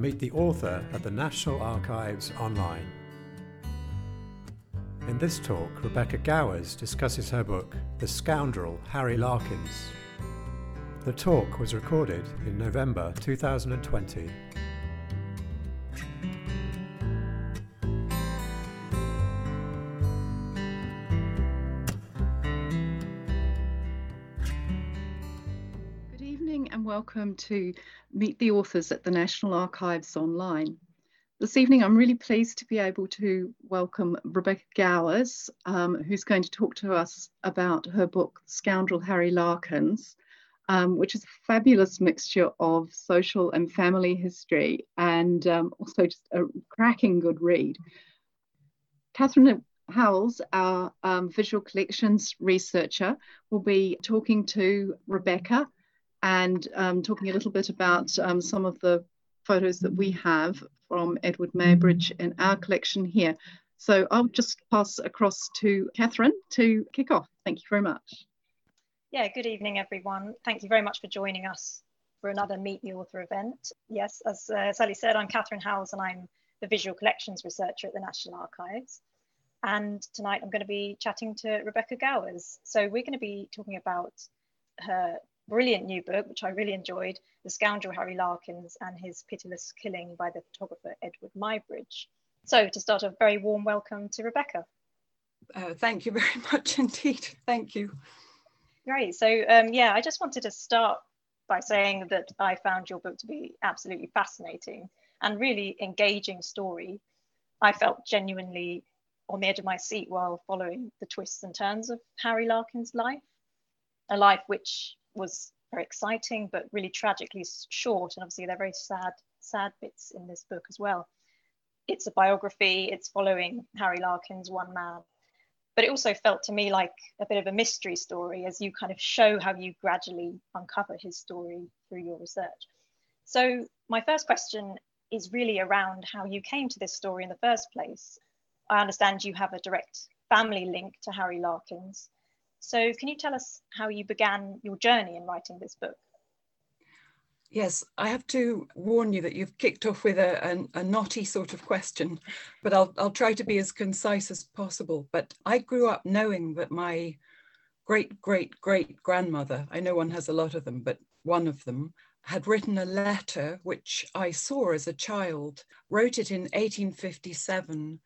meet the author at the National Archives online. In this talk, Rebecca Gowers discusses her book, The Scoundrel Harry Larkyns. The talk was recorded in November 2020. Welcome to Meet the Authors at the National Archives Online. This evening, I'm really pleased to be able to welcome Rebecca Gowers, um, who's going to talk to us about her book, Scoundrel Harry Larkyns, um, which is a fabulous mixture of social and family history and um, also just a cracking good read. Catherine Howells, our um, visual collections researcher, will be talking to Rebecca and um, talking a little bit about um, some of the photos that we have from Eadweard Muybridge in our collection here. So I'll just pass across to Catherine to kick off. Thank you very much. Yeah, good evening, everyone. Thank you very much for joining us for another Meet the Author event. Yes, as uh, Sally said, I'm Catherine Howells and I'm the Visual Collections Researcher at the National Archives. And tonight I'm going to be chatting to Rebecca Gowers. So we're going to be talking about her brilliant new book, which I really enjoyed, The Scoundrel Harry Larkyns and His Pitiless Killing by the photographer Eadweard Muybridge. So to start a very warm welcome to Rebecca. Uh, thank you very much indeed. Thank you. Great. So um, yeah, I just wanted to start by saying that I found your book to be absolutely fascinating and really engaging story. I felt genuinely on the edge of my seat while following the twists and turns of Harry Larkin's life, a life which was very exciting, but really tragically short. And obviously, they're very sad, sad bits in this book as well. It's a biography. It's following Harry Larkyns, one man. But it also felt to me like a bit of a mystery story as you kind of show how you gradually uncover his story through your research. So, my first question is really around how you came to this story in the first place. I understand you have a direct family link to Harry Larkins. So, can you tell us how you began your journey in writing this book? Yes, I have to warn you that you've kicked off with a, a, a, knotty sort of question, but I'll, I'll try to be as concise as possible. But I grew up knowing that my great great great grandmother, I know one has a lot of them, but one of them had written a letter which I saw as a child, wrote it in 1857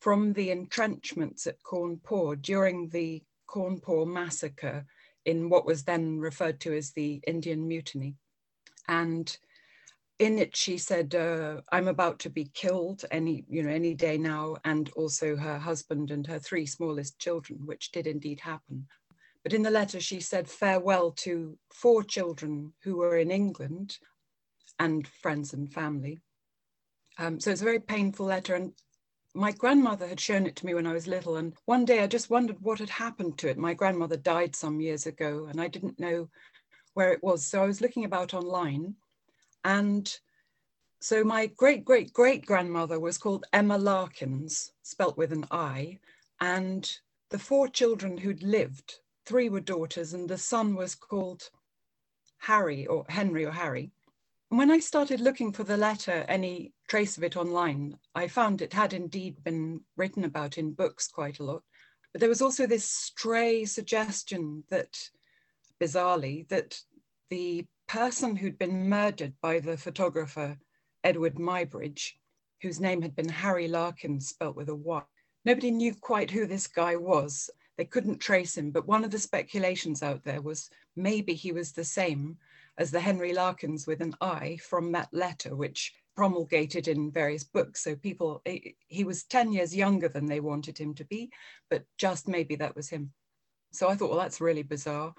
from the entrenchments at Cawnpore during the Cawnpore massacre in what was then referred to as the Indian Mutiny. And in it, she said, uh, I'm about to be killed any, you know, any day now, and also her husband and her three smallest children, which did indeed happen. But in the letter, she said farewell to four children who were in England and friends and family. Um, so it's a very painful letter. And my grandmother had shown it to me when I was little. And one day I just wondered what had happened to it. My grandmother died some years ago, and I didn't know where it was. So I was looking about online. And so my great great great grandmother was called Emma Larkins, spelt with an I. And the four children who'd lived, three were daughters, and the son was called Harry or Henry or Harry when I started looking for the letter, any trace of it online, I found it had indeed been written about in books quite a lot. But there was also this stray suggestion that, bizarrely, that the person who'd been murdered by the photographer Eadweard Muybridge, whose name had been Harry Larkyns, spelt with a Y, nobody knew quite who this guy was. They couldn't trace him, but one of the speculations out there was maybe he was the same as the Henry Larkins with an I from that letter, which promulgated in various books. So people, he was 10 years younger than they wanted him to be, but just maybe that was him. So I thought, well, that's really bizarre.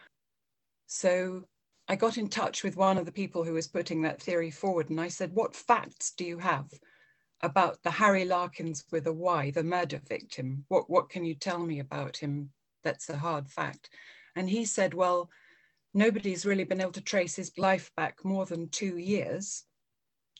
So I got in touch with one of the people who was putting that theory forward, and I said, What facts do you have about the Harry Larkyns with a Y, the murder victim? What, what can you tell me about him that's a hard fact? And he said, Well, nobody's really been able to trace his life back more than two years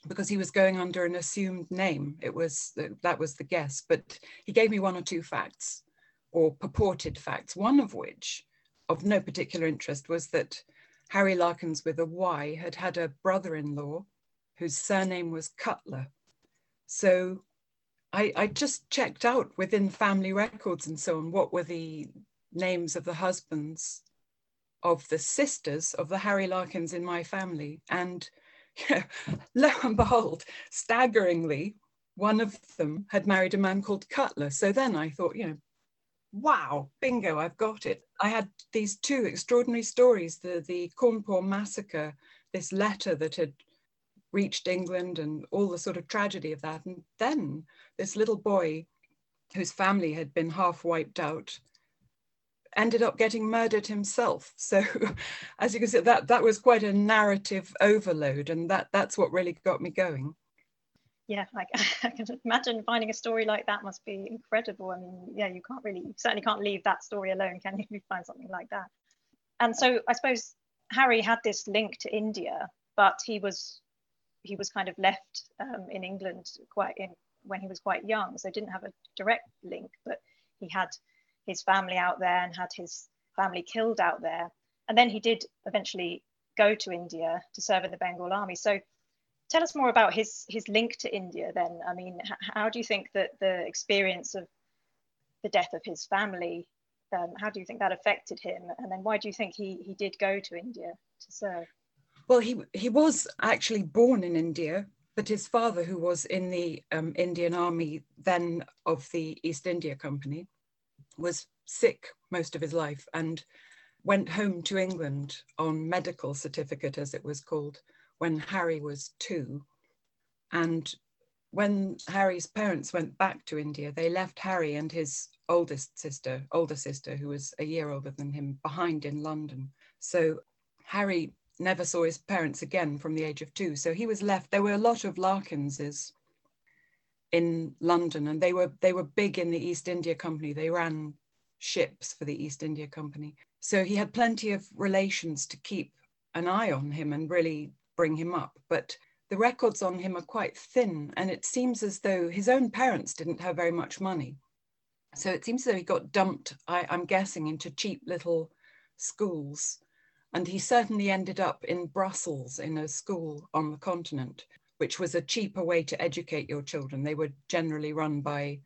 because he was going under an assumed name. It was that was the guess, but he gave me one or two facts or purported facts, one of which of no particular interest was that Harry Larkyns with a Y had had a brother-in-law whose surname was Cutler. So I, I just checked out within family records and so on what were the names of the husbands of the sisters of the Harry Larkins in my family. And know, lo and behold, staggeringly, one of them had married a man called Cutler. So then I thought, you know, wow, bingo, I've got it. I had these two extraordinary stories the, the Cawnpore massacre, this letter that had reached England and all the sort of tragedy of that. And then this little boy whose family had been half wiped out ended up getting murdered himself. So as you can see, that, that was quite a narrative overload and that, that's what really got me going. Yeah, I, I can imagine finding a story like that must be incredible. I mean, yeah, you can't really, you certainly can't leave that story alone, can you, if you find something like that? And so I suppose Harry had this link to India, but he was he was kind of left um, in England quite in when he was quite young, so didn't have a direct link, but he had his family out there and had his family killed out there. And then he did eventually go to India to serve in the Bengal army. So tell us more about his his link to India then. I mean, how do you think that the experience of the death of his family, um, how do you think that affected him? And then why do you think he, he did go to India to serve? Well, he, he was actually born in India, but his father, who was in the um, Indian Army then of the East India Company, was sick most of his life and went home to England on medical certificate, as it was called, when Harry was two. And when Harry's parents went back to India, they left Harry and his oldest sister, older sister, who was a year older than him, behind in London. So Harry never saw his parents again from the age of two. So he was left. There were a lot of Larkinses in London, and they were they were big in the East India Company. They ran ships for the East India Company. So he had plenty of relations to keep an eye on him and really bring him up. But the records on him are quite thin, and it seems as though his own parents didn't have very much money. So it seems as though he got dumped, I, I'm guessing, into cheap little schools. And he certainly ended up in Brussels in a school on the continent which was a cheaper way to educate your children. They were generally run by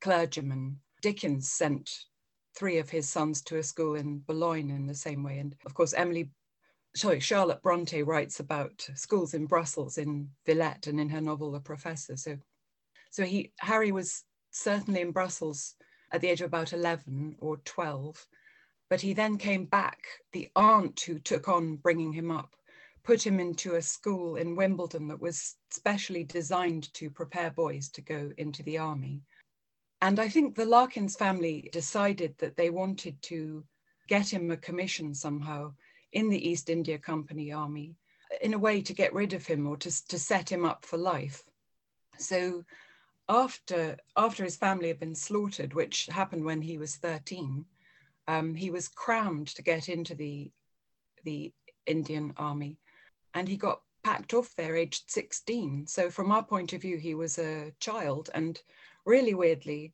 clergymen. Dickens sent three of his sons to a school in Boulogne in the same way. And of course, Emily, sorry, Charlotte Bronte writes about schools in Brussels in Villette and in her novel The Professor. So, so he Harry was certainly in Brussels at the age of about 11 or 12, but he then came back. The aunt who took on bringing him up put him into a school in Wimbledon that was specially designed to prepare boys to go into the army. And I think the Larkins family decided that they wanted to get him a commission somehow in the East India Company army in a way to get rid of him or to, to set him up for life. So after, after his family had been slaughtered, which happened when he was 13, um, he was crammed to get into the, the Indian army and he got packed off there aged 16. So from our point of view, he was a child and really weirdly,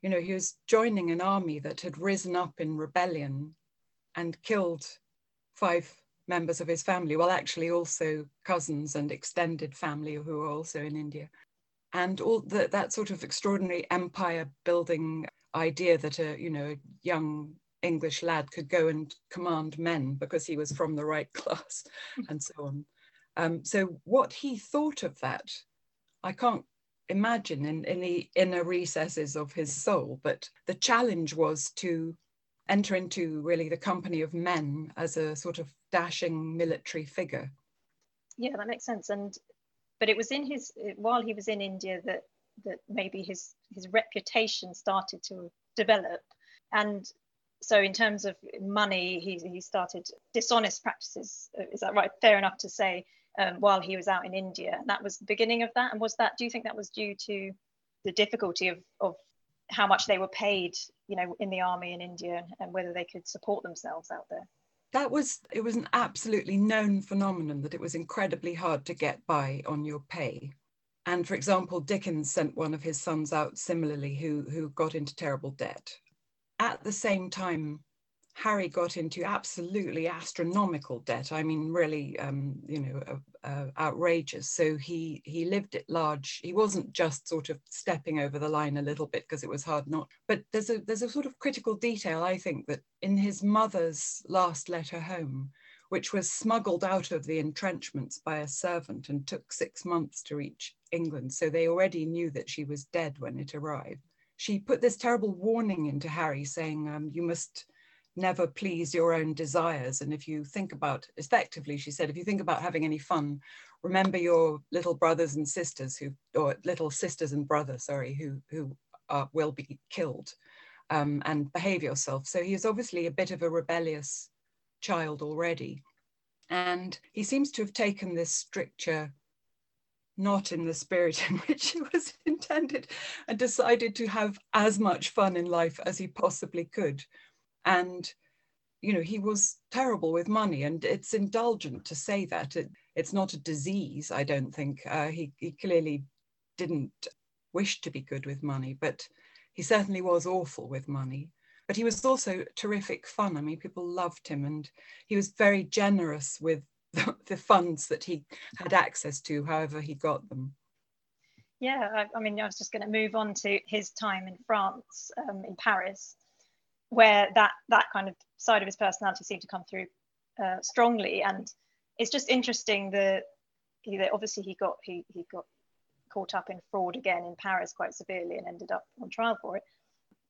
you know, he was joining an army that had risen up in rebellion and killed five members of his family, well, actually also cousins and extended family who were also in India. And all that, that sort of extraordinary empire building idea that a, you know, young English lad could go and command men because he was from the right class and so on. Um, so what he thought of that, I can't imagine in, in the inner recesses of his soul, but the challenge was to enter into really the company of men as a sort of dashing military figure. Yeah, that makes sense. And but it was in his while he was in India that that maybe his his reputation started to develop and so in terms of money, he, he started dishonest practices. Uh, is that right? Fair enough to say um, while he was out in India. And that was the beginning of that. And was that, do you think that was due to the difficulty of, of how much they were paid, you know, in the army in India and whether they could support themselves out there? That was, it was an absolutely known phenomenon that it was incredibly hard to get by on your pay. And for example, Dickens sent one of his sons out similarly who, who got into terrible debt at the same time, Harry got into absolutely astronomical debt. I mean, really, um, you know, uh, uh, outrageous. So he he lived at large. He wasn't just sort of stepping over the line a little bit because it was hard not. But there's a there's a sort of critical detail I think that in his mother's last letter home, which was smuggled out of the entrenchments by a servant and took six months to reach England. So they already knew that she was dead when it arrived. She put this terrible warning into Harry saying, um, "You must." never please your own desires. And if you think about, effectively, she said, if you think about having any fun, remember your little brothers and sisters who, or little sisters and brothers, sorry, who, who will be killed um, and behave yourself. So he is obviously a bit of a rebellious child already. And he seems to have taken this stricture not in the spirit in which it was intended and decided to have as much fun in life as he possibly could. And you know he was terrible with money and it's indulgent to say that. It, it's not a disease i don't think. Uh, he, he clearly didn't wish to be good with money but he certainly was awful with money. But he was also terrific fun. I mean people loved him and he was very generous with the, funds that he had access to however he got them. Yeah I, I mean i was just going to move on to his time in france um, in paris where that that kind of side of his personality seemed to come through uh, strongly. And it's just interesting that, that obviously he got he, he got caught up in fraud again in Paris quite severely and ended up on trial for it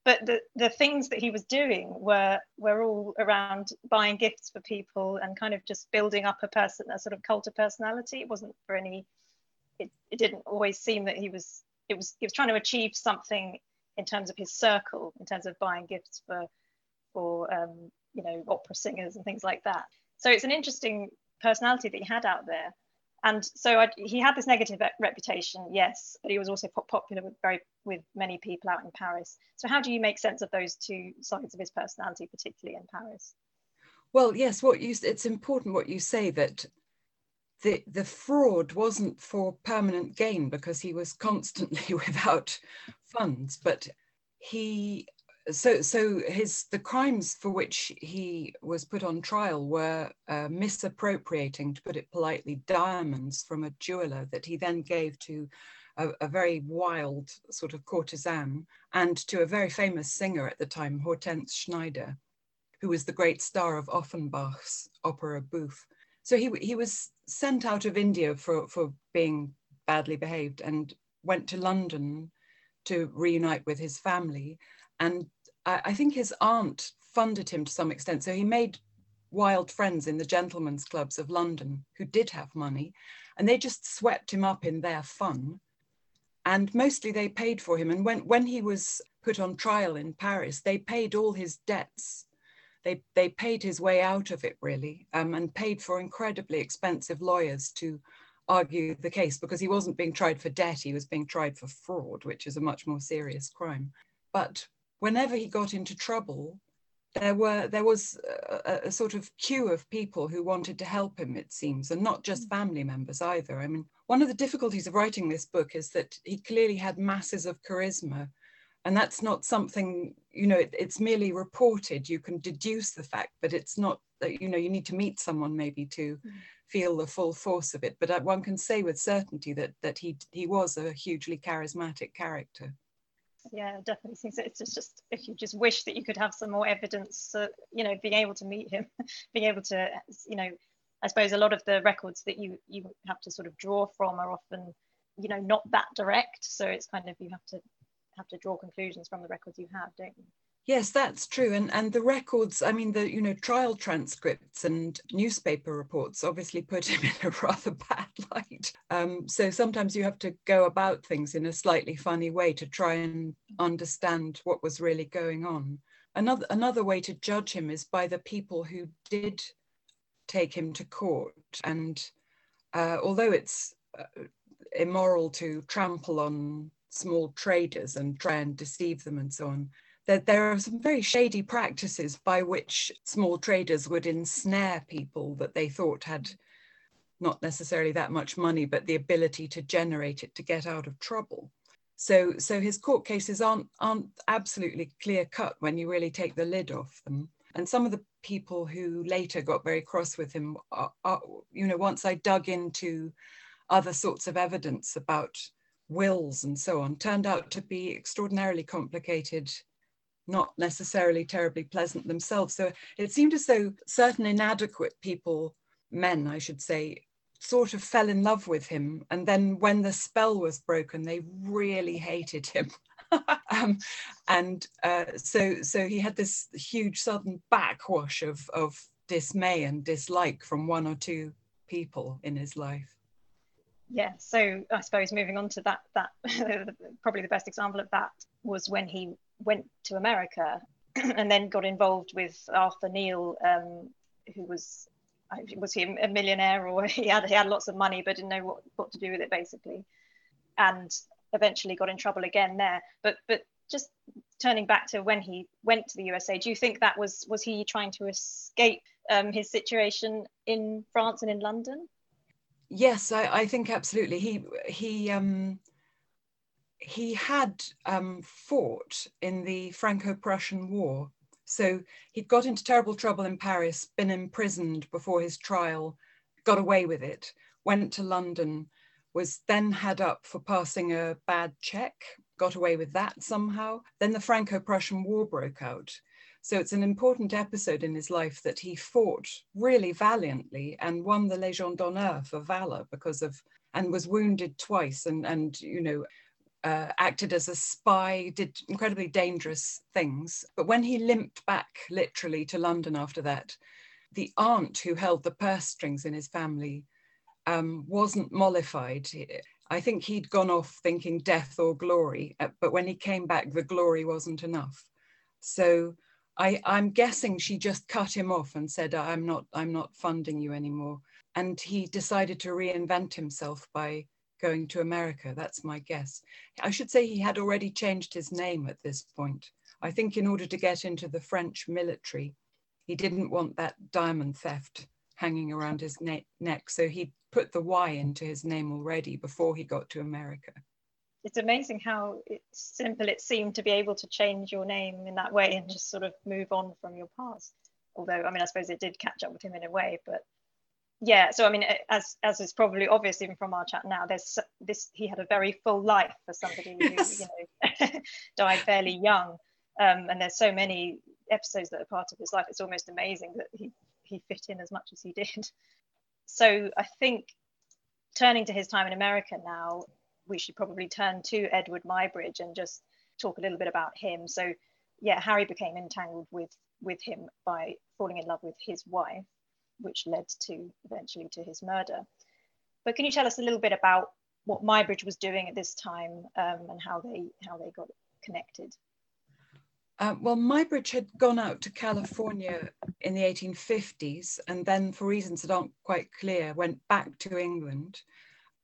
but the, the things that he was doing were were all around buying gifts for people and kind of just building up a person a sort of cult of personality it wasn't for any it, it didn't always seem that he was it was he was trying to achieve something in terms of his circle, in terms of buying gifts for, for um, you know, opera singers and things like that. So it's an interesting personality that he had out there. And so I, he had this negative reputation, yes, but he was also popular with very with many people out in Paris. So how do you make sense of those two sides of his personality, particularly in Paris? Well, yes, what you it's important what you say that the the fraud wasn't for permanent gain because he was constantly without funds, but he so so his the crimes for which he was put on trial were uh, misappropriating, to put it politely, diamonds from a jeweler that he then gave to a, a, very wild sort of courtesan and to a very famous singer at the time, Hortense Schneider, who was the great star of Offenbach's opera Bouffe. So he he was sent out of India for for being badly behaved and went to London to reunite with his family. And I, I think his aunt funded him to some extent. So he made wild friends in the gentlemen's clubs of London who did have money, and they just swept him up in their fun. And mostly they paid for him. And when, when he was put on trial in Paris, they paid all his debts. They, they paid his way out of it, really, um, and paid for incredibly expensive lawyers to argue the case because he wasn't being tried for debt, he was being tried for fraud, which is a much more serious crime. But whenever he got into trouble, there were there was a, a, sort of queue of people who wanted to help him it seems and not just family members either i mean one of the difficulties of writing this book is that he clearly had masses of charisma and that's not something you know it, it's merely reported you can deduce the fact but it's not that you know you need to meet someone maybe to mm feel the full force of it. But uh, one can say with certainty that that he he was a hugely charismatic character. Yeah, definitely. It's just, just if you just wish that you could have some more evidence, uh, you know, being able to meet him, being able to, you know, I suppose a lot of the records that you you have to sort of draw from are often, you know, not that direct. So it's kind of you have to have to draw conclusions from the records you have, don't you? Yes, that's true. And and the records, I mean, the you know trial transcripts and newspaper reports obviously put him in a rather bad light. Um, so sometimes you have to go about things in a slightly funny way to try and understand what was really going on. Another another way to judge him is by the people who did take him to court. And uh, although it's uh, immoral to trample on small traders and try and deceive them and so on that there are some very shady practices by which small traders would ensnare people that they thought had not necessarily that much money, but the ability to generate it to get out of trouble. So, so his court cases aren't, aren't absolutely clear cut when you really take the lid off them. And some of the people who later got very cross with him, are, are, you know, once I dug into other sorts of evidence about wills and so on, turned out to be extraordinarily complicated, not necessarily terribly pleasant themselves. So it seemed as though certain inadequate people, men, I should say, sort of fell in love with him. And then when the spell was broken, they really hated him. um, and uh, so, so he had this huge sudden backwash of, of dismay and dislike from one or two people in his life. Yeah, so I suppose moving on to that, that probably the best example of that was when he went to America and then got involved with Arthur Neal, um, who was was he a millionaire or he had he had lots of money but didn't know what, what to do with it basically. And eventually got in trouble again there. But but just turning back to when he went to the USA do you think that was was he trying to escape um, his situation in France and in London? Yes I, I think absolutely. He he um he had um, fought in the Franco-Prussian War so he'd got into terrible trouble in Paris, been imprisoned before his trial, got away with it, went to London, was then had up for passing a bad check, got away with that somehow. Then the Franco Prussian War broke out. So it's an important episode in his life that he fought really valiantly and won the Legion d'honneur for valor because of, and was wounded twice and, and you know, uh, acted as a spy, did incredibly dangerous things. But when he limped back literally to London after that, the aunt who held the purse strings in his family um, wasn't mollified. I think he'd gone off thinking death or glory, uh, but when he came back, the glory wasn't enough. So I, I'm guessing she just cut him off and said, "I'm not, I'm not funding you anymore." And he decided to reinvent himself by going to America. That's my guess. I should say he had already changed his name at this point. I think in order to get into the French military, he didn't want that diamond theft hanging around his ne neck. So he put the Y into his name already before he got to America. It's amazing how simple it seemed to be able to change your name in that way and just sort of move on from your past. Although, I mean, I suppose it did catch up with him in a way, but yeah so i mean as as is probably obvious even from our chat now there's this he had a very full life for somebody yes. who you know died fairly young. Um, and there's so many episodes that are part of his life it's almost amazing that he he fit in as much as he did. So i think turning to his time in america now we should probably turn to eadweard muybridge and just talk a little bit about him. So yeah harry became entangled with with him by falling in love with his wife which led to eventually to his murder. But can you tell us a little bit about what Muybridge was doing at this time um, and how they how they got connected? Uh, well, Muybridge had gone out to California in the 1850s and then, for reasons that aren't quite clear, went back to England.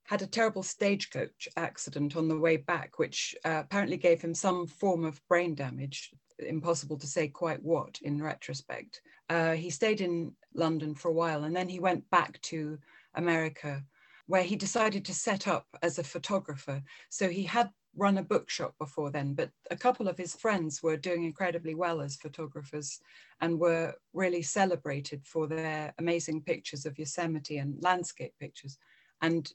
Had a terrible stagecoach accident on the way back, which uh, apparently gave him some form of brain damage. Impossible to say quite what in retrospect. Uh, he stayed in London for a while and then he went back to America where he decided to set up as a photographer. So he had run a bookshop before then, but a couple of his friends were doing incredibly well as photographers and were really celebrated for their amazing pictures of Yosemite and landscape pictures. And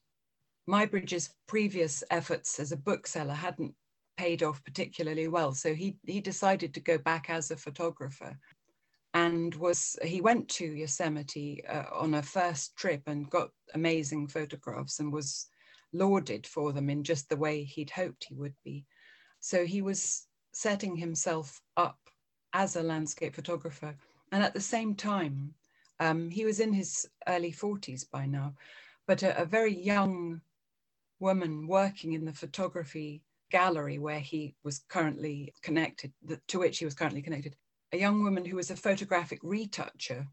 Muybridge's previous efforts as a bookseller hadn't paid off particularly well. So he, he decided to go back as a photographer and was he went to Yosemite uh, on a first trip and got amazing photographs and was lauded for them in just the way he'd hoped he would be. So he was setting himself up as a landscape photographer. And at the same time, um, he was in his early 40s by now, but a, a very young woman working in the photography gallery where he was currently connected, to which he was currently connected, a young woman who was a photographic retoucher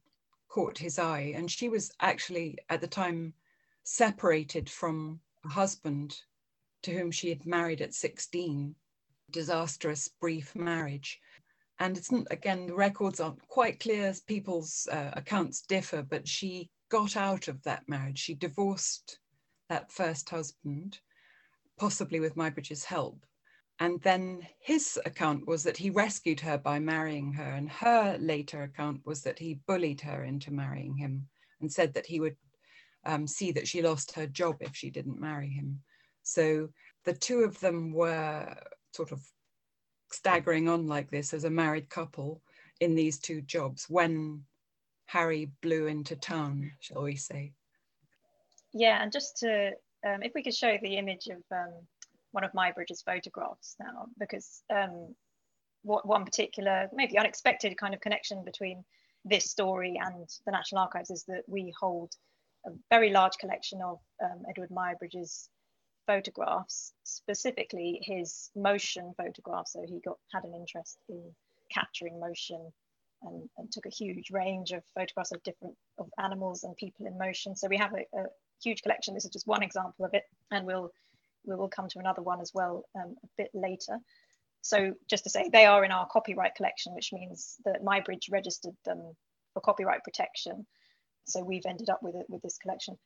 caught his eye. And she was actually at the time separated from a husband to whom she had married at 16, disastrous, brief marriage. And it's not again, the records aren't quite clear, people's uh, accounts differ, but she got out of that marriage. She divorced that first husband, possibly with Muybridge's help, And then his account was that he rescued her by marrying her, and her later account was that he bullied her into marrying him and said that he would um, see that she lost her job if she didn't marry him. So the two of them were sort of staggering on like this as a married couple in these two jobs when Harry blew into town, shall we say. Yeah, and just to, um, if we could show the image of um, one of Muybridge's photographs now, because um, what one particular, maybe unexpected kind of connection between this story and the National Archives is that we hold a very large collection of um, Eadweard Muybridge's photographs, specifically his motion photographs. So he got had an interest in capturing motion and, and, took a huge range of photographs of different of animals and people in motion. So we have a, a huge collection. This is just one example of it, and we'll we will come to another one as well um, a bit later. So just to say, they are in our copyright collection, which means that Muybridge registered them for copyright protection. So we've ended up with it with this collection.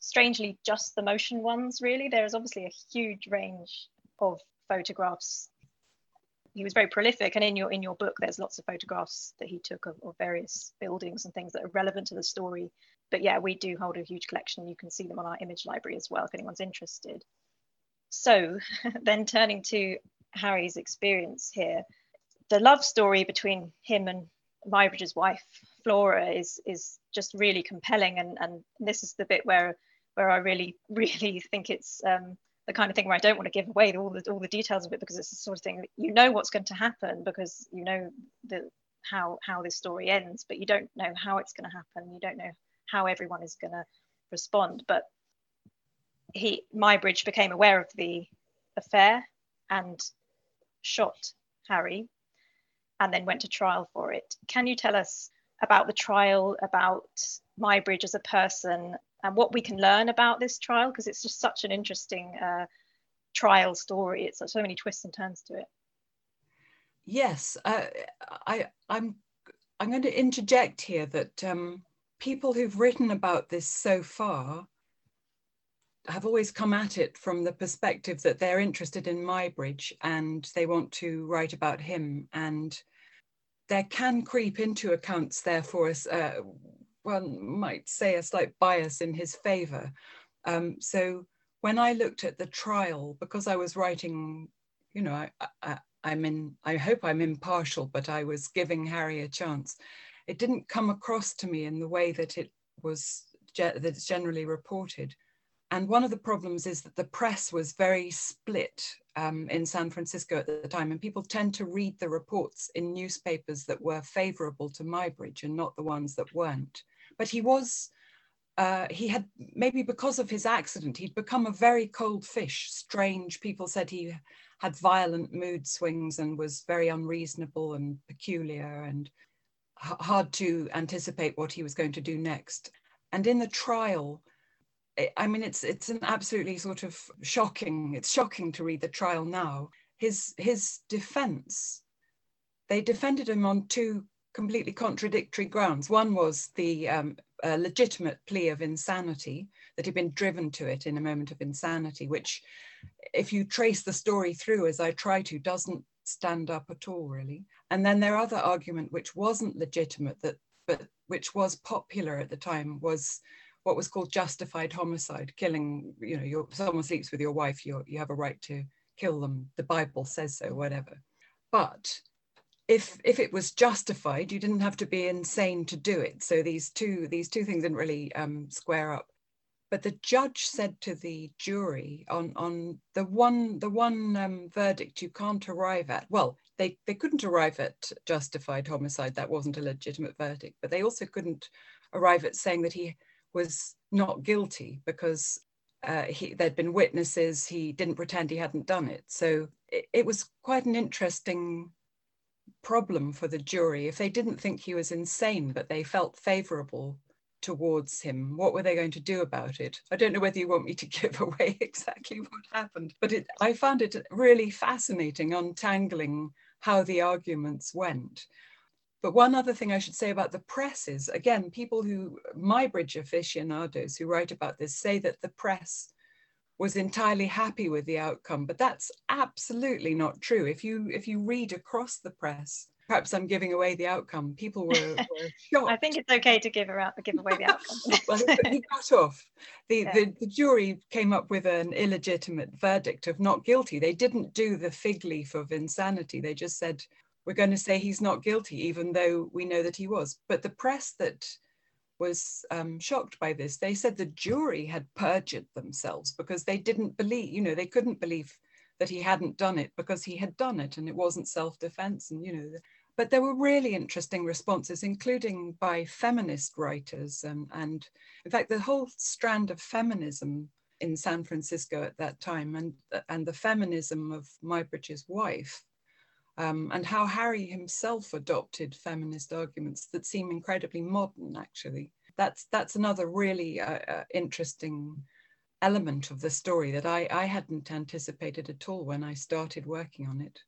Strangely, just the motion ones, really. There is obviously a huge range of photographs. He was very prolific, and in your in your book, there's lots of photographs that he took of, of various buildings and things that are relevant to the story. But yeah, we do hold a huge collection. You can see them on our image library as well if anyone's interested. So then turning to Harry's experience here, the love story between him and Muybridge's wife, Flora, is is just really compelling. And, and this is the bit where where I really, really think it's um, the kind of thing where I don't want to give away all the all the details of it because it's the sort of thing that you know what's going to happen because you know the how how this story ends, but you don't know how it's going to happen. You don't know how everyone is going to respond. But he Muybridge became aware of the affair and shot Harry and then went to trial for it. Can you tell us about the trial, about Muybridge as a person, and what we can learn about this trial? Because it's just such an interesting uh, trial story. It's so many twists and turns to it. Yes, uh, I, I'm. I'm going to interject here that um, people who've written about this so far have always come at it from the perspective that they're interested in Muybridge and they want to write about him. And there can creep into accounts, therefore, uh, one might say, a slight bias in his favor. Um, so when I looked at the trial, because I was writing, you know, I, I, I'm in, I hope I'm impartial, but I was giving Harry a chance. It didn't come across to me in the way that it was, that it's generally reported. And one of the problems is that the press was very split um, in San Francisco at the time, and people tend to read the reports in newspapers that were favorable to Muybridge and not the ones that weren't. But he was, uh, he had, maybe because of his accident, he'd become a very cold fish, strange. People said he had violent mood swings and was very unreasonable and peculiar and hard to anticipate what he was going to do next. And in the trial, I mean, it's it's an absolutely sort of shocking. It's shocking to read the trial now. His his defence, they defended him on two completely contradictory grounds. One was the um, legitimate plea of insanity that he'd been driven to it in a moment of insanity, which, if you trace the story through, as I try to, doesn't stand up at all, really. And then their other argument, which wasn't legitimate, that but which was popular at the time, was what was called justified homicide, killing, you know, your, someone sleeps with your wife, you you have a right to kill them. The Bible says so, whatever. But if if it was justified, you didn't have to be insane to do it. So these two these two things didn't really um, square up. But the judge said to the jury on on the one the one um, verdict you can't arrive at. Well, they they couldn't arrive at justified homicide. That wasn't a legitimate verdict. But they also couldn't arrive at saying that he was not guilty because uh, he, there'd been witnesses. He didn't pretend he hadn't done it. So it, it was quite an interesting problem for the jury. If they didn't think he was insane, but they felt favorable towards him, what were they going to do about it? I don't know whether you want me to give away exactly what happened, but it, I found it really fascinating untangling how the arguments went. But one other thing I should say about the press is, again, people who, Muybridge aficionados who write about this say that the press was entirely happy with the outcome but that's absolutely not true if you if you read across the press perhaps I'm giving away the outcome. People were, were shocked. I think it's okay to give, out, give away the outcome. well, he got off. The, yeah. the, the, jury came up with an illegitimate verdict of not guilty. They didn't do the fig leaf of insanity. They just said, we're going to say he's not guilty, even though we know that he was. But the press that was um, shocked by this, they said the jury had perjured themselves because they didn't believe, you know, they couldn't believe that he hadn't done it because he had done it and it wasn't self-defense and you know but there were really interesting responses including by feminist writers and, and in fact the whole strand of feminism in San Francisco at that time and and the feminism of Muybridge's wife um, and how Harry himself adopted feminist arguments that seem incredibly modern actually that's that's another really uh, uh, interesting element of the story that I, I hadn't anticipated at all when I started working on it.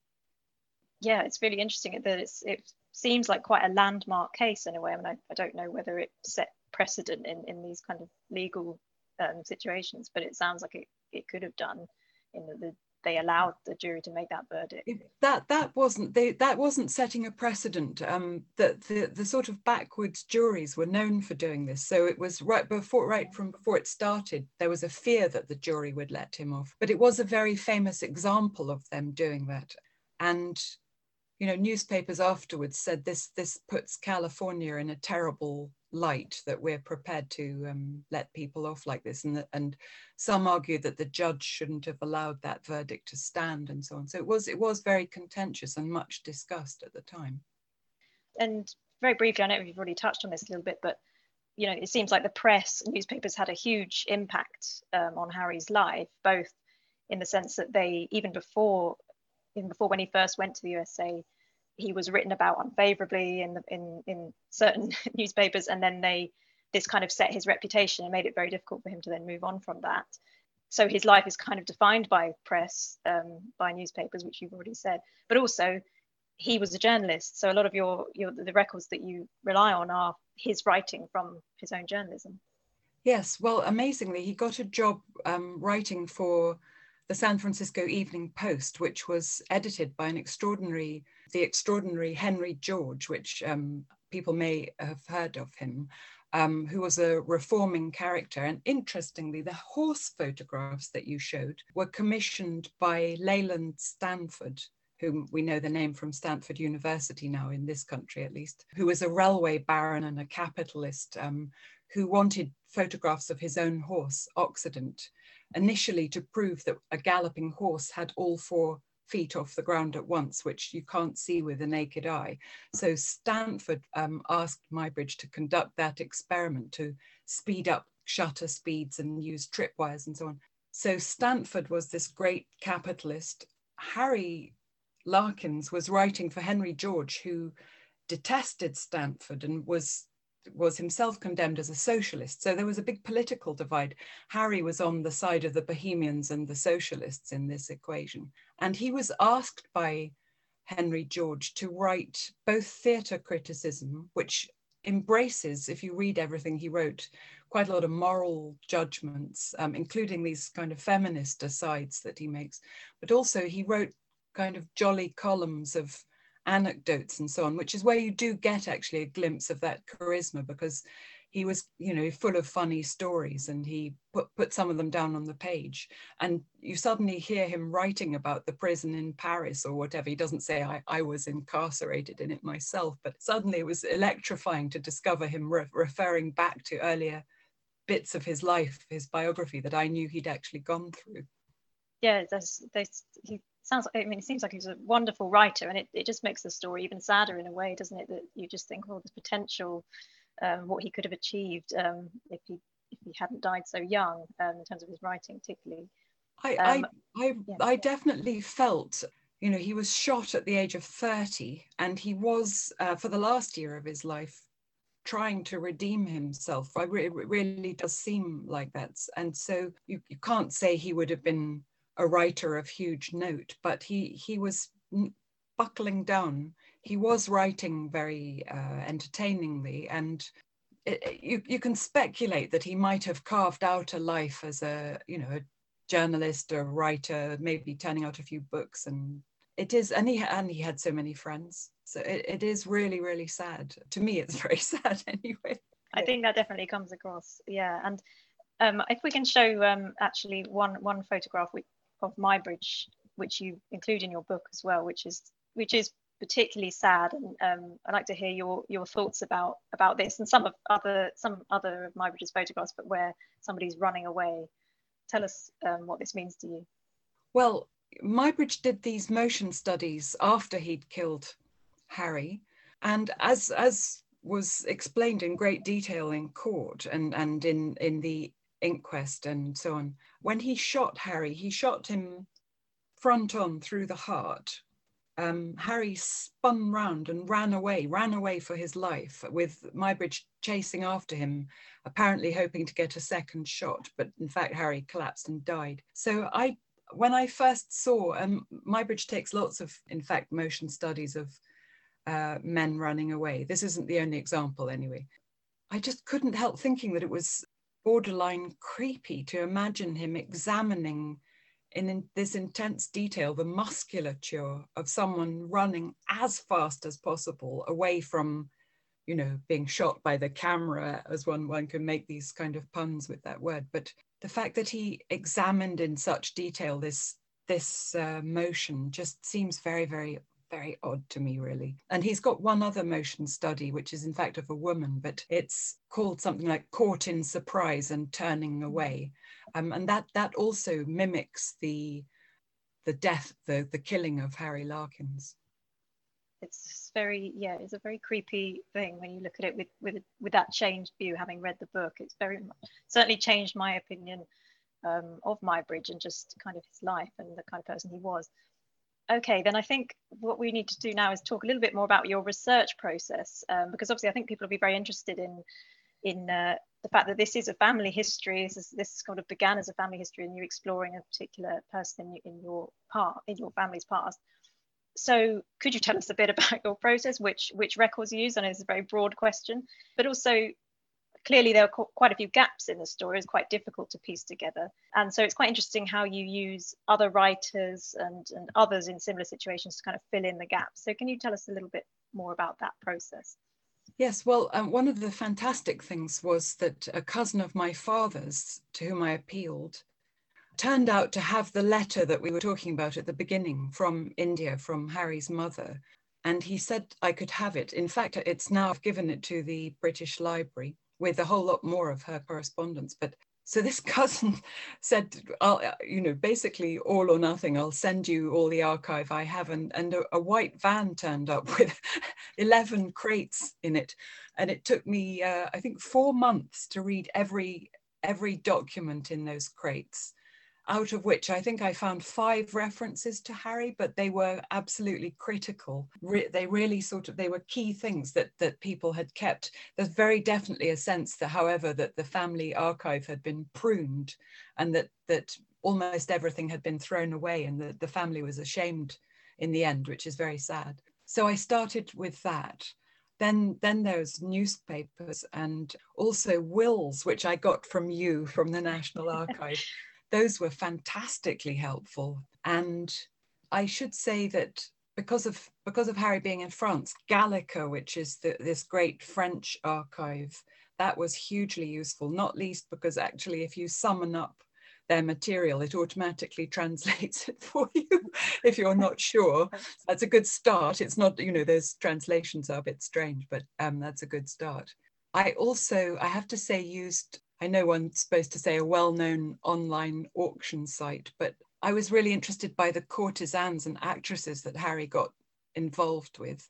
Yeah, it's really interesting that it seems like quite a landmark case in a way. I mean, I, I don't know whether it set precedent in, in these kind of legal um, situations, but it sounds like it, it could have done in the, the they allowed the jury to make that verdict. That that wasn't they that wasn't setting a precedent. Um, that the the sort of backwards juries were known for doing this. So it was right before right from before it started, there was a fear that the jury would let him off. But it was a very famous example of them doing that. And you know, newspapers afterwards said this this puts California in a terrible light that we're prepared to um, let people off like this. And, the, and some argue that the judge shouldn't have allowed that verdict to stand and so on. So it was, it was very contentious and much discussed at the time. And very briefly, I know you've already touched on this a little bit, but you know, it seems like the press, newspapers had a huge impact um, on Harry's life, both in the sense that they, even before, even before when he first went to the USA, he was written about unfavorably in the, in in certain newspapers, and then they this kind of set his reputation and made it very difficult for him to then move on from that. So his life is kind of defined by press, um, by newspapers, which you've already said, but also he was a journalist. So a lot of your, your the records that you rely on are his writing from his own journalism. Yes, well, amazingly, he got a job um, writing for the San Francisco Evening Post, which was edited by an extraordinary, the extraordinary Henry George, which um, people may have heard of him, um, who was a reforming character. And interestingly, the horse photographs that you showed were commissioned by Leland Stanford, whom we know the name from Stanford University now in this country at least, who was a railway baron and a capitalist um, who wanted photographs of his own horse, Occident, initially to prove that a galloping horse had all four feet off the ground at once, which you can't see with the naked eye. So Stanford um, asked Muybridge to conduct that experiment to speed up shutter speeds and use tripwires and so on. So Stanford was this great capitalist. Harry Larkyns was writing for Henry George, who detested Stanford and was was himself condemned as a socialist. So there was a big political divide. Harry was on the side of the Bohemians and the socialists in this equation. And he was asked by Henry George to write both theatre criticism, which embraces, if you read everything he wrote, quite a lot of moral judgments, um, including these kind of feminist asides that he makes. But also, he wrote kind of jolly columns of anecdotes and so on, which is where you do get actually a glimpse of that charisma because he was, you know, full of funny stories and he put, put some of them down on the page. And you suddenly hear him writing about the prison in Paris or whatever. He doesn't say, I, I was incarcerated in it myself, but suddenly it was electrifying to discover him re referring back to earlier bits of his life, his biography that I knew he'd actually gone through. Yeah, that's, there's, he sounds I mean it seems like he's a wonderful writer and it, it just makes the story even sadder in a way doesn't it that you just think well the potential um, what he could have achieved um, if he if he hadn't died so young um, in terms of his writing particularly I I, um, I, yeah. I definitely felt you know he was shot at the age of 30 and he was uh, for the last year of his life trying to redeem himself. I re- it really does seem like that. And so you, you can't say he would have been a writer of huge note, but he he was buckling down. He was writing very uh, entertainingly, and it, you you can speculate that he might have carved out a life as a you know a journalist or writer, maybe turning out a few books. And it is, and he, and he had so many friends. So it, it is really, really sad. To me, it's very sad anyway. I think that definitely comes across. Yeah. And um, if we can show um, actually one, one photograph of Muybridge, which you include in your book as well, which is, which is particularly sad. And um, I'd like to hear your your thoughts about about this and some of other some other of Muybridge's photographs but where somebody's running away. Tell us um, what this means to you. Well Muybridge did these motion studies after he'd killed Harry. And as as was explained in great detail in court and and in in the inquest and so on when he shot Harry he shot him front on through the heart um, Harry spun round and ran away, ran away for his life, with Muybridge chasing after him, apparently hoping to get a second shot. But in fact, Harry collapsed and died. So I, when I first saw, um, Muybridge takes lots of, in fact, motion studies of uh, men running away. This isn't the only example, anyway. I just couldn't help thinking that it was borderline creepy to imagine him examining in, in this intense detail the musculature of someone running as fast as possible away from you know being shot by the camera as one one can make these kind of puns with that word. But the fact that he examined in such detail this this uh, motion just seems very very very odd to me really and he's got one other motion study which is in fact of a woman but it's called something like caught in surprise and turning away um, and that that also mimics the the death, the the killing of Harry Larkyns. It's very yeah, it's a very creepy thing when you look at it with with with that changed view. Having read the book, it's very certainly changed my opinion um, of Muybridge and just kind of his life and the kind of person he was. Okay, then I think what we need to do now is talk a little bit more about your research process um, because obviously I think people will be very interested in in uh, the fact that this is a family history. This, is, this kind of began as a family history, and you're exploring a particular person in, in your part, in your family's past. So, could you tell us a bit about your process, which which records you use? I know it's a very broad question, but also clearly there are quite a few gaps in the story. It's quite difficult to piece together, and so it's quite interesting how you use other writers and and others in similar situations to kind of fill in the gaps. So, can you tell us a little bit more about that process? Yes, well, um, one of the fantastic things was that a cousin of my father's, to whom I appealed, turned out to have the letter that we were talking about at the beginning from India, from Harry's mother. And he said I could have it. In fact, it's now I've given it to the British Library with a whole lot more of her correspondence. But so this cousin said, I'll, you know, basically all or nothing, I'll send you all the archive I have. And, and a, a white van turned up with 11 crates in it. And it took me, uh, I think, four months to read every, every document in those crates out of which I think I found five references to Harry, but they were absolutely critical. Re- they really sort of they were key things that that people had kept. There's very definitely a sense that, however, that the family archive had been pruned, and that that almost everything had been thrown away, and that the family was ashamed in the end, which is very sad. So I started with that then then there's newspapers and also wills which i got from you from the national archive those were fantastically helpful. And I should say that because of because of Harry being in France, Gallica, which is the, this great French archive, that was hugely useful. Not least because actually, if you summon up their material, it automatically translates it for you if you're not sure. That's a good start. It's not, you know, those translations are a bit strange, but um, that's a good start. I also, I have to say, used I know one's supposed to say a well known online auction site, but I was really interested by the courtesans and actresses that Harry got involved with.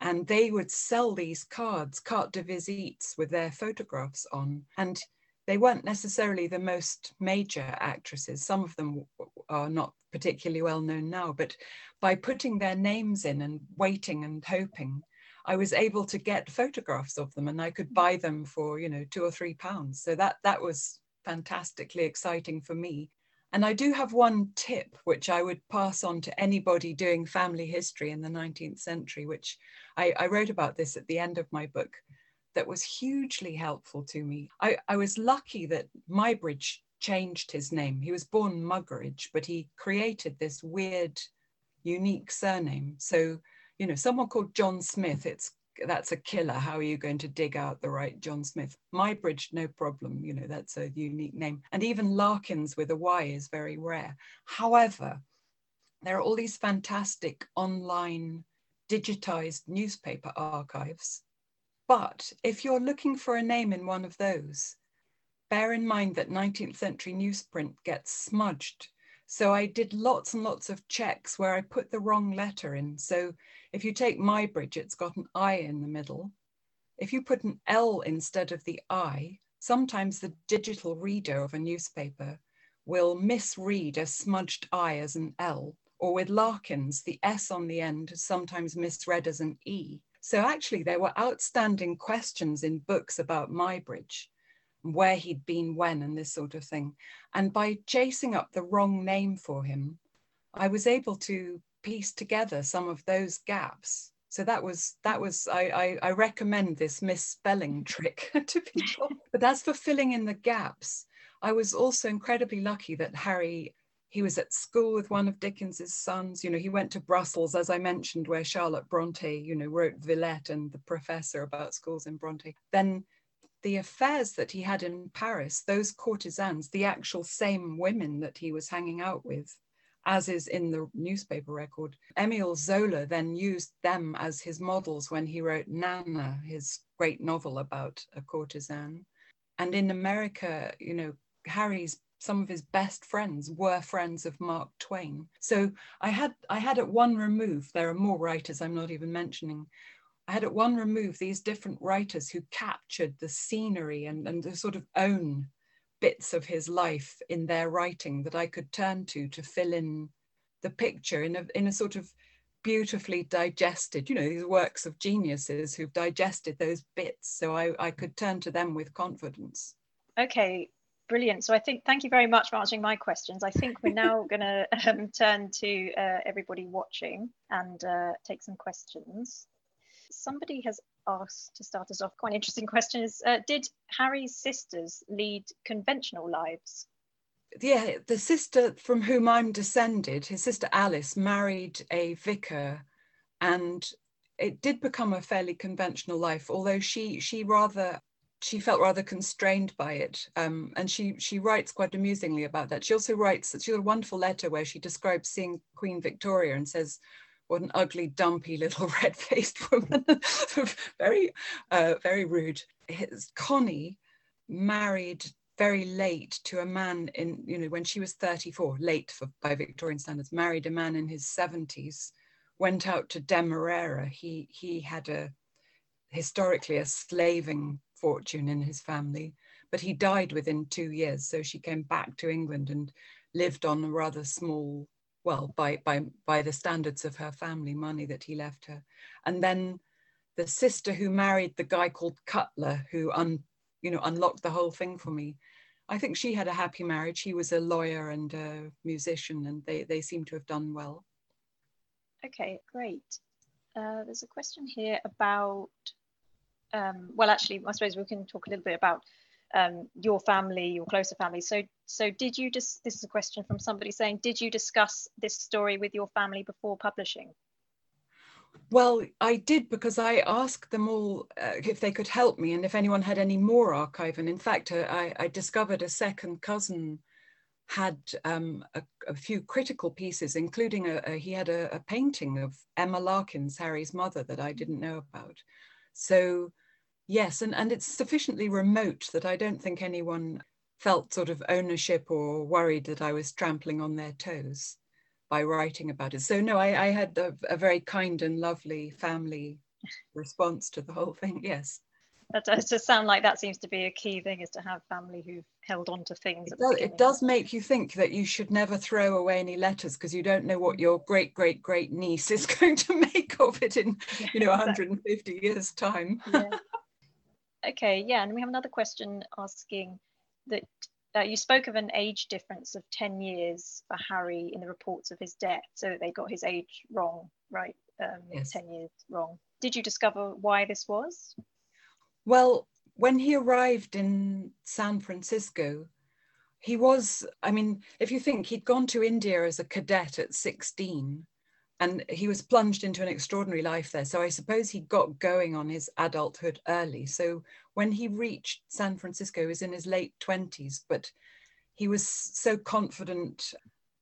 And they would sell these cards, carte de visites, with their photographs on. And they weren't necessarily the most major actresses. Some of them are not particularly well known now, but by putting their names in and waiting and hoping, I was able to get photographs of them and I could mm. buy them for, you know, two or three pounds. So that that was fantastically exciting for me. And I do have one tip which I would pass on to anybody doing family history in the 19th century, which I, I wrote about this at the end of my book, that was hugely helpful to me. I, I was lucky that Muybridge changed his name. He was born Muggeridge, but he created this weird, unique surname. So, you know, someone called John Smith, it's that's a killer. How are you going to dig out the right John Smith? Muybridge, no problem. You know, that's a unique name. And even Larkyns with a Y is very rare. However, there are all these fantastic online digitized newspaper archives. But if you're looking for a name in one of those, bear in mind that 19th century newsprint gets smudged. So I did lots and lots of checks where I put the wrong letter in. So if you take Muybridge, it's got an I in the middle. If you put an L instead of the I, sometimes the digital reader of a newspaper will misread a smudged I as an L. Or with Larkyns, the S on the end is sometimes misread as an E. So actually, there were outstanding questions in books about Muybridge, where he'd been when, and this sort of thing. And by chasing up the wrong name for him, I was able to piece together some of those gaps. So that was that was I, I, I recommend this misspelling trick to people. But as for filling in the gaps, I was also incredibly lucky that Harry he was at school with one of Dickens's sons. You know, he went to Brussels, as I mentioned, where Charlotte Bronte, you know, wrote Villette and the Professor about schools in Bronte. Then the affairs that he had in Paris, those courtesans, the actual same women that he was hanging out with, as is in the newspaper record. Emile Zola then used them as his models when he wrote Nana, his great novel about a courtesan. And in America, you know, Harry's some of his best friends were friends of Mark Twain. So I had I had at one remove, there are more writers I'm not even mentioning. I had at one remove these different writers who captured the scenery and, and the sort of own bits of his life in their writing that I could turn to to fill in the picture in a in a sort of beautifully digested, you know, these works of geniuses who've digested those bits. So I, I could turn to them with confidence. Okay, Brilliant. So I think, thank you very much for answering my questions. I think we're now going to um, turn to uh, everybody watching and uh, take some questions. Somebody has asked to start us off, quite an interesting question is, uh, did Harry's sisters lead conventional lives? Yeah, the sister from whom I'm descended, his sister Alice, married a vicar and it did become a fairly conventional life, although she she rather she felt rather constrained by it. Um, and she she writes quite amusingly about that. She also writes, she a wonderful letter where she describes seeing Queen Victoria and says, what an ugly, dumpy little red-faced woman. very, uh, very rude. His, Connie married very late to a man in, you know, when she was 34, late for, by Victorian standards, married a man in his 70s, went out to Demerara. He, he had a, historically a slaving fortune in his family, but he died within two years. So she came back to England and lived on a rather small, well, by, by, by the standards of her family, money that he left her. And then the sister who married the guy called Cutler, who un, you know, unlocked the whole thing for me. I think she had a happy marriage. He was a lawyer and a musician, and they, they seem to have done well. Okay, great. Uh, there's a question here about um, well, actually, I suppose we can talk a little bit about um, your family, your closer family. So, so did you just? This is a question from somebody saying, did you discuss this story with your family before publishing? Well, I did because I asked them all uh, if they could help me and if anyone had any more archive. And in fact, uh, I, I, discovered a second cousin had um, a, a, few critical pieces, including a, a he had a, a, painting of Emma Larkyns, Harry's mother, that I didn't know about. So Yes, and, and it's sufficiently remote that I don't think anyone felt sort of ownership or worried that I was trampling on their toes by writing about it. So no, I, I had a, a, very kind and lovely family response to the whole thing. Yes. That does just sound like that seems to be a key thing is to have family who've held on to things. It does, it does make you think that you should never throw away any letters because you don't know what your great great great niece is going to make of it in you know 150 years time. Yeah. Okay, yeah, and we have another question asking that uh, you spoke of an age difference of 10 years for Harry in the reports of his death, so that they got his age wrong, right? Um, yes. 10 years wrong. Did you discover why this was? Well, when he arrived in San Francisco, he was, I mean, if you think he'd gone to India as a cadet at 16 and he was plunged into an extraordinary life there. So I suppose he got going on his adulthood early. So when he reached San Francisco, he was in his late 20s, but he was so confident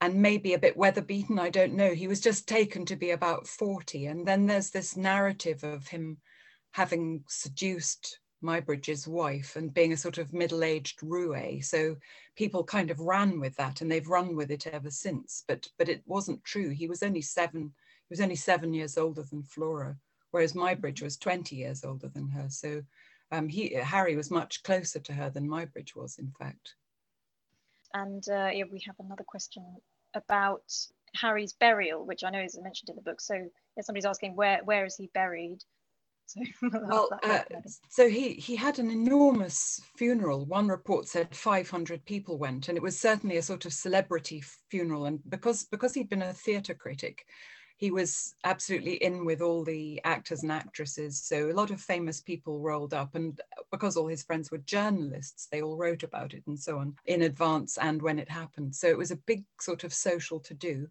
and maybe a bit weather beaten. I don't know. He was just taken to be about 40. And then there's this narrative of him having seduced Muybridge's wife and being a sort of middle-aged roue. So people kind of ran with that and they've run with it ever since. But but it wasn't true. He was only seven, he was only seven years older than Flora, whereas Muybridge was 20 years older than her. So um, he Harry was much closer to her than Muybridge was, in fact. And uh, yeah, we have another question about Harry's burial, which I know is mentioned in the book. So if somebody's asking where where is he buried? So well, uh, so he he had an enormous funeral. One report said 500 people went, and it was certainly a sort of celebrity funeral. And because because he'd been a theatre critic, he was absolutely in with all the actors and actresses. So a lot of famous people rolled up, and because all his friends were journalists, they all wrote about it and so on in advance and when it happened. So it was a big sort of social to do.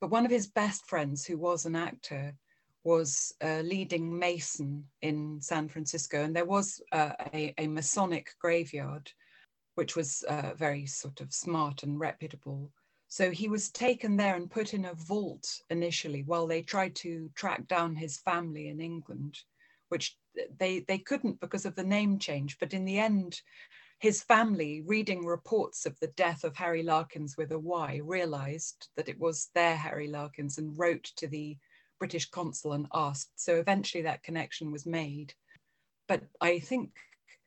But one of his best friends, who was an actor, was a leading Mason in San Francisco, and there was uh, a, a, Masonic graveyard, which was uh, very sort of smart and reputable. So he was taken there and put in a vault initially while they tried to track down his family in England, which they, they couldn't because of the name change. But in the end, his family, reading reports of the death of Harry Larkyns with a Y, realized that it was their Harry Larkyns and wrote to the British consul and asked. So eventually that connection was made. But I think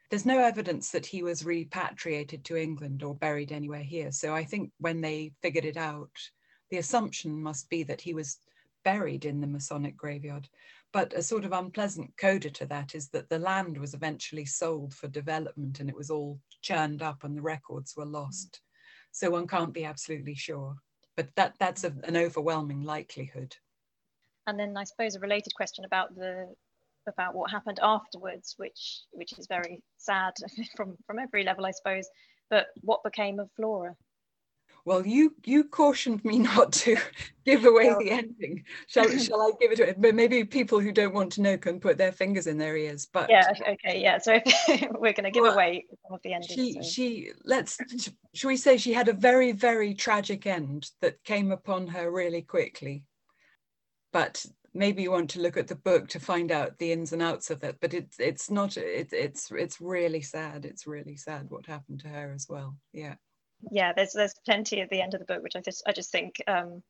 there's no evidence that he was repatriated to England or buried anywhere here. So I think when they figured it out, the assumption must be that he was buried in the Masonic graveyard. But a sort of unpleasant coda to that is that the land was eventually sold for development and it was all churned up and the records were lost. So one can't be absolutely sure. But that, that's a, an overwhelming likelihood. And then I suppose a related question about the about what happened afterwards, which which is very sad from from every level, I suppose. But what became of Flora? Well, you you cautioned me not to give away the ending. Shall shall I give it to? But maybe people who don't want to know can put their fingers in their ears. But yeah, okay, yeah. So we're going to give well, away some of the ending. She so. she let's shall we say she had a very very tragic end that came upon her really quickly but maybe you want to look at the book to find out the ins and outs of it but it's it's not it, it's it's really sad. It's really sad what happened to her as well. Yeah. Yeah there's there's plenty at the end of the book which i just i just think um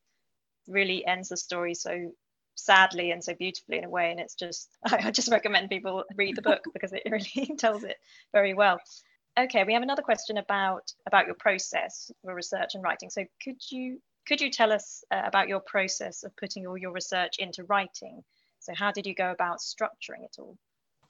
really ends the story so sadly and so beautifully in a way. And it's just i, I just recommend people read the book because it really tells it very well. Okay we have another question about about your process for research and writing. So could you could you tell us uh, about your process of putting all your research into writing? So how did you go about structuring it all?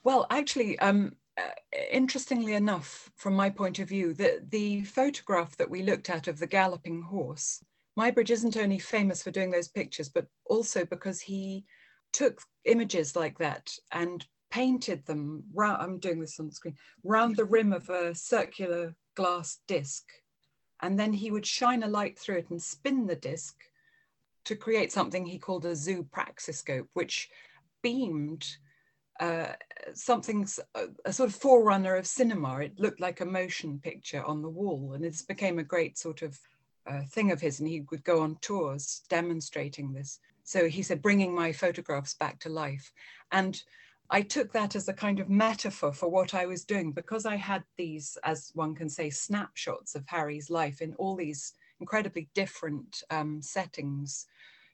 Well, actually, um, uh, interestingly enough, from my point of view, the, the photograph that we looked at of the galloping horse, Muybridge isn't only famous for doing those pictures, but also because he took images like that and painted them, round, I'm doing this on the screen, round the rim of a circular glass disc and then he would shine a light through it and spin the disc to create something he called a zoopraxiscope, which beamed uh, something, a, a, sort of forerunner of cinema. It looked like a motion picture on the wall, and this became a great sort of uh, thing of his, and he would go on tours demonstrating this. So he said, bringing my photographs back to life. And I took that as a kind of metaphor for what I was doing because I had these, as one can say, snapshots of Harry's life in all these incredibly different um, settings,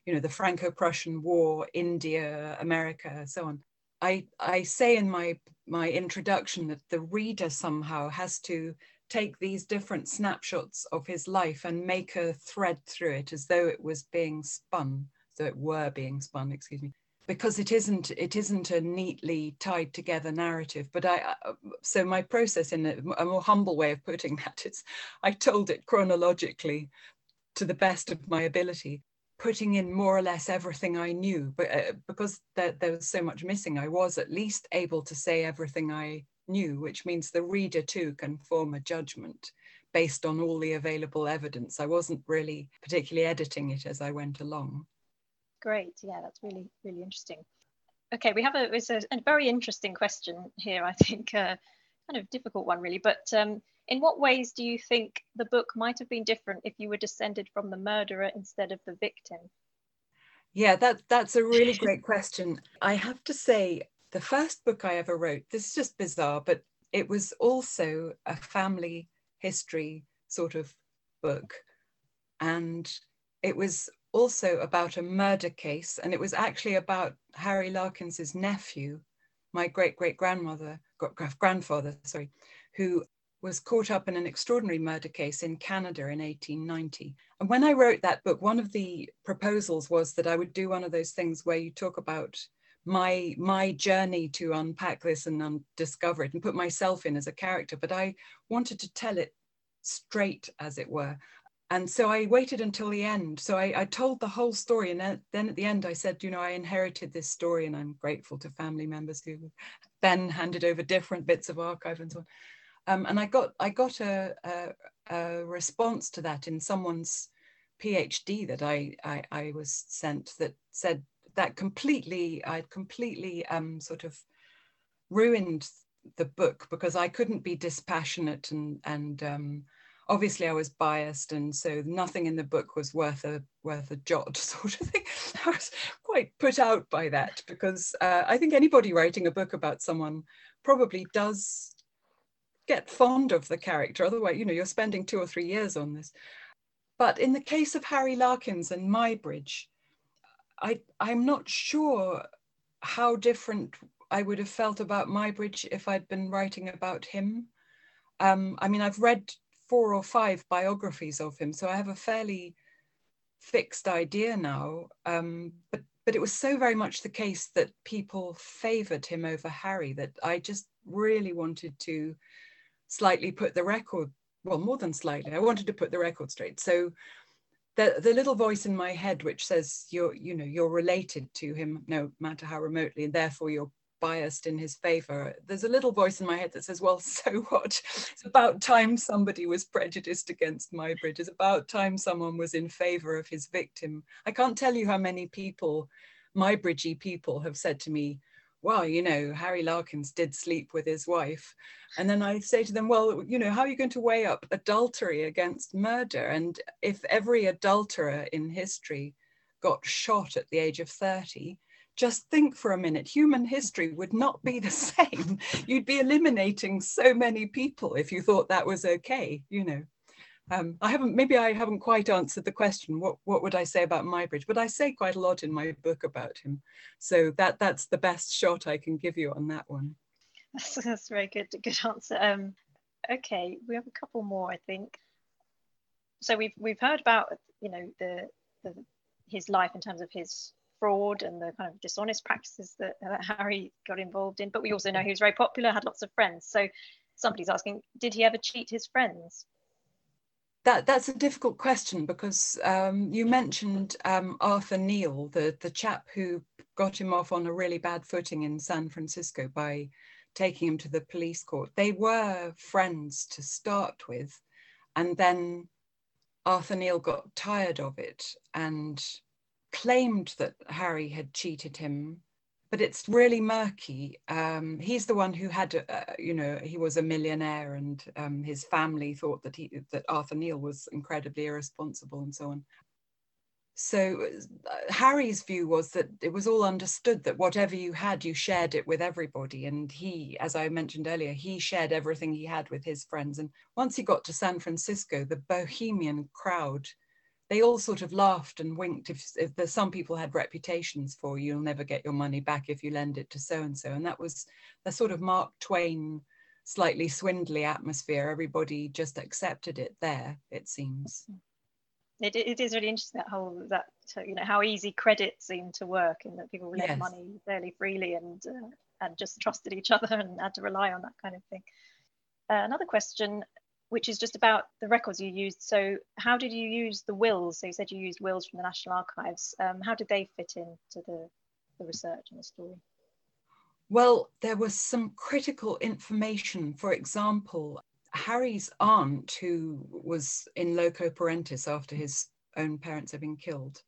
you know, the Franco-Prussian War, India, America, so on. I, I say in my, my introduction that the reader somehow has to take these different snapshots of his life and make a thread through it as though it was being spun, though it were being spun, excuse me because it isn't it isn't a neatly tied together narrative but i so my process in a, a, more humble way of putting that is i told it chronologically to the best of my ability putting in more or less everything i knew but uh, because there, there was so much missing i was at least able to say everything i knew which means the reader too can form a judgment based on all the available evidence. I wasn't really particularly editing it as I went along. Great, yeah, that's really, really interesting. Okay, we have a, it's a, a very interesting question here, I think, uh, kind of difficult one really, but um, in what ways do you think the book might have been different if you were descended from the murderer instead of the victim? Yeah, that, that's a really great question. I have to say, the first book I ever wrote, this is just bizarre, but it was also a family history sort of book. And it was also about a murder case. And it was actually about Harry Larkyns's nephew, my great great grandmother, grandfather, sorry, who was caught up in an extraordinary murder case in Canada in 1890. And when I wrote that book, one of the proposals was that I would do one of those things where you talk about my my journey to unpack this and un- discover it and put myself in as a character but i wanted to tell it straight as it were and so i waited until the end. So I, I, told the whole story and then at the end i said you know i inherited this story and i'm grateful to family members who then handed over different bits of archive and so on. Um, and i got i got a, a, a response to that in someone's phd that I, I i was sent that said that completely, I'd completely um, sort of ruined the book because I couldn't be dispassionate and and um, obviously I was biased and so nothing in the book was worth a worth a jot sort of thing. I was quite put out by that because uh, I think anybody writing a book about someone probably does get fond of the character. Otherwise, you know, you're spending two or three years on this. But in the case of Harry Larkyns and Muybridge, I, I'm not sure how different I would have felt about Muybridge if I'd been writing about him. Um, I mean, I've read four or five biographies of him, so I have a fairly fixed idea now. Um, but but it was so very much the case that people favoured him over Harry that I just really wanted to slightly put the record, well, more than slightly, I wanted to put the record straight. So the, the little voice in my head which says you're you know you're related to him no matter how remotely and therefore you're biased in his favor there's a little voice in my head that says well so what it's about time somebody was prejudiced against Muybridge it's about time someone was in favor of his victim i can't tell you how many people Muybridgey people have said to me well, you know, Harry Larkyns did sleep with his wife. And then I say to them, well, you know, how are you going to weigh up adultery against murder? And if every adulterer in history got shot at the age of 30, just think for a minute, human history would not be the same. You'd be eliminating so many people if you thought that was okay, you know. Um, I haven't, maybe I haven't quite answered the question, what, what would I say about Muybridge? But I say quite a lot in my book about him. So that, that's the best shot I can give you on that one. That's, that's very good, good answer. Um, okay, we have a couple more, I think. So we've, we've heard about, you know, the, the, his life in terms of his fraud and the kind of dishonest practices that, that Harry got involved in, but we also know he was very popular, had lots of friends. So somebody's asking, did he ever cheat his friends? that that's a difficult question because um, you mentioned um, Arthur Neal, the the chap who got him off on a really bad footing in San Francisco by taking him to the police court. They were friends to start with, and then Arthur Neal got tired of it and claimed that Harry had cheated him but it's really murky. Um, he's the one who had, uh, you know, he was a millionaire, and um, his family thought that he that Arthur Neal was incredibly irresponsible and so on. So uh, Harry's view was that it was all understood that whatever you had, you shared it with everybody. And he, as I mentioned earlier, he shared everything he had with his friends. And once he got to San Francisco, the bohemian crowd they all sort of laughed and winked. If, if there's some people had reputations for you'll never get your money back if you lend it to so and so and that was the sort of mark twain slightly swindly atmosphere. Everybody just accepted it there it seems. It, it is really interesting that whole that you know how easy credit seemed to work and that people lent yes. money fairly freely and uh, and just trusted each other and had to rely on that kind of thing. Uh, another question which is just about the records you used. So how did you use the wills? So you said you used wills from the National Archives. Um, how did they fit into the, the research and the story? Well, there was some critical information. For example, Harry's aunt, who was in loco parentis after his own parents had been killed,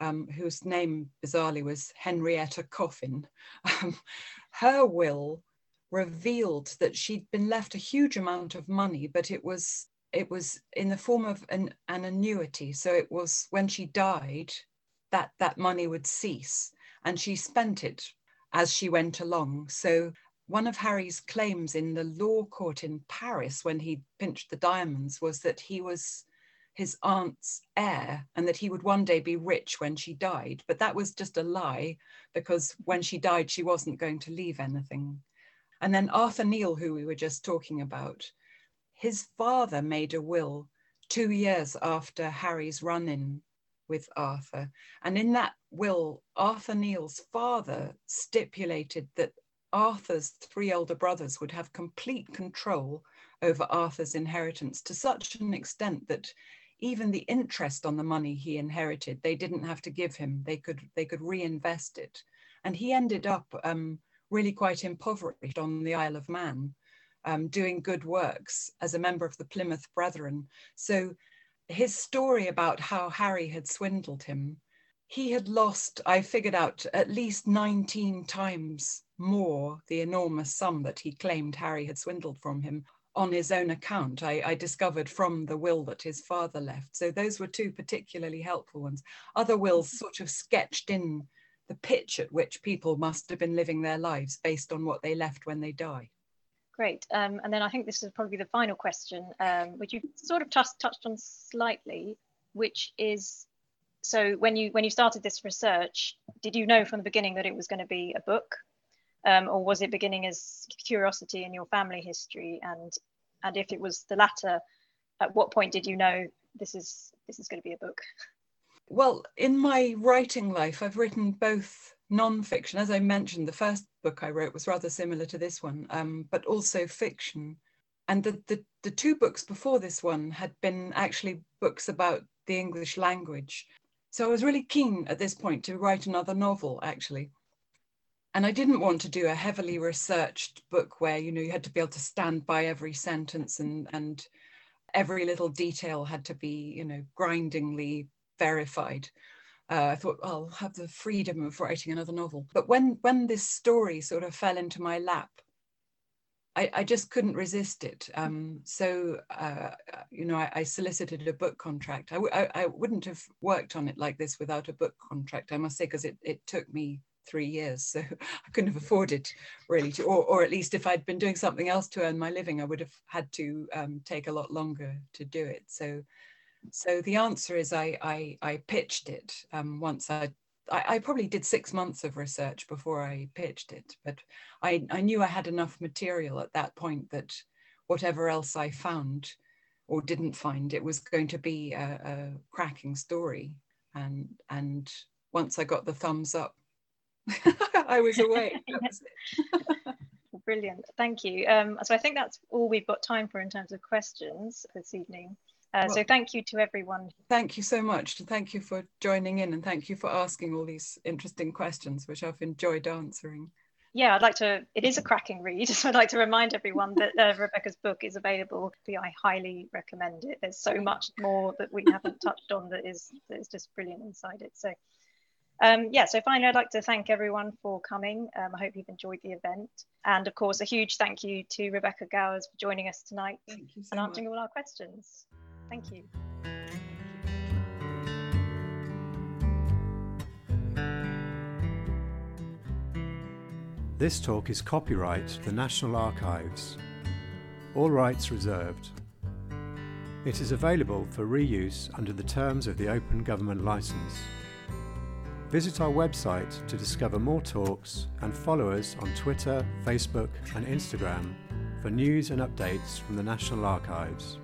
um, whose name bizarrely was Henrietta Coffin, um, her will revealed that she'd been left a huge amount of money, but it was it was in the form of an, an annuity. So it was when she died, that that money would cease, and she spent it as she went along. So one of Harry's claims in the law court in Paris when he pinched the diamonds was that he was his aunt's heir and that he would one day be rich when she died. But that was just a lie because when she died, she wasn't going to leave anything. And then Arthur Neal, who we were just talking about, his father made a will two years after Harry's run in with Arthur. And in that will, Arthur Neal's father stipulated that Arthur's three older brothers would have complete control over Arthur's inheritance to such an extent that even the interest on the money he inherited, they didn't have to give him. They could they could reinvest it, and he ended up um, really quite impoverished on the Isle of Man, um, doing good works as a member of the Plymouth Brethren. So his story about how Harry had swindled him, he had lost, I figured out, at least 19 times more the enormous sum that he claimed Harry had swindled from him on his own account. I, I, discovered from the will that his father left. So those were two particularly helpful ones. Other wills sort of sketched in the pitch at which people must have been living their lives based on what they left when they die. Great. Um, and then I think this is probably the final question, um, which you sort of touched on slightly, which is so when you when you started this research, did you know from the beginning that it was going to be a book, um, or was it beginning as curiosity in your family history? And and if it was the latter, at what point did you know this is this is going to be a book? Well, in my writing life, I've written both non-fiction. As I mentioned, the first book I wrote was rather similar to this one, um, but also fiction. And the, the, the two books before this one had been actually books about the English language. So I was really keen at this point to write another novel, actually. And I didn't want to do a heavily researched book where, you know, you had to be able to stand by every sentence and, and every little detail had to be, you know, grindingly verified. Uh, I thought I'll have the freedom of writing another novel. But when when this story sort of fell into my lap, I, I just couldn't resist it. Um, so uh, you know, I, I, solicited a book contract. I, I, I wouldn't have worked on it like this without a book contract, I must say, because it, it took me three years. So I couldn't have afforded really to, or, or at least if I'd been doing something else to earn my living, I would have had to um, take a lot longer to do it. So so the answer is I, I, I pitched it um, once I, I, I, probably did six months of research before I pitched it, but I, I knew I had enough material at that point that whatever else I found or didn't find, it was going to be a, a cracking story. And, and once I got the thumbs up, I was away. Brilliant, thank you. Um, so I think that's all we've got time for in terms of questions this evening. Uh, well, so thank you to everyone. Thank you so much. Thank you for joining in and thank you for asking all these interesting questions, which I've enjoyed answering. Yeah, I'd like to, it is a cracking read. So I'd like to remind everyone that uh, Rebecca's book is available. I highly recommend it. There's so much more that we haven't touched on that is, that is just brilliant inside it. So um, yeah, so finally, I'd like to thank everyone for coming. Um, I hope you've enjoyed the event. And of course, a huge thank you to Rebecca Gowers for joining us tonight so and answering much. all our questions. Thank you. This talk is copyright the National Archives. All rights reserved. It is available for reuse under the terms of the Open Government Licence. Visit our website to discover more talks and follow us on Twitter, Facebook, and Instagram for news and updates from the National Archives.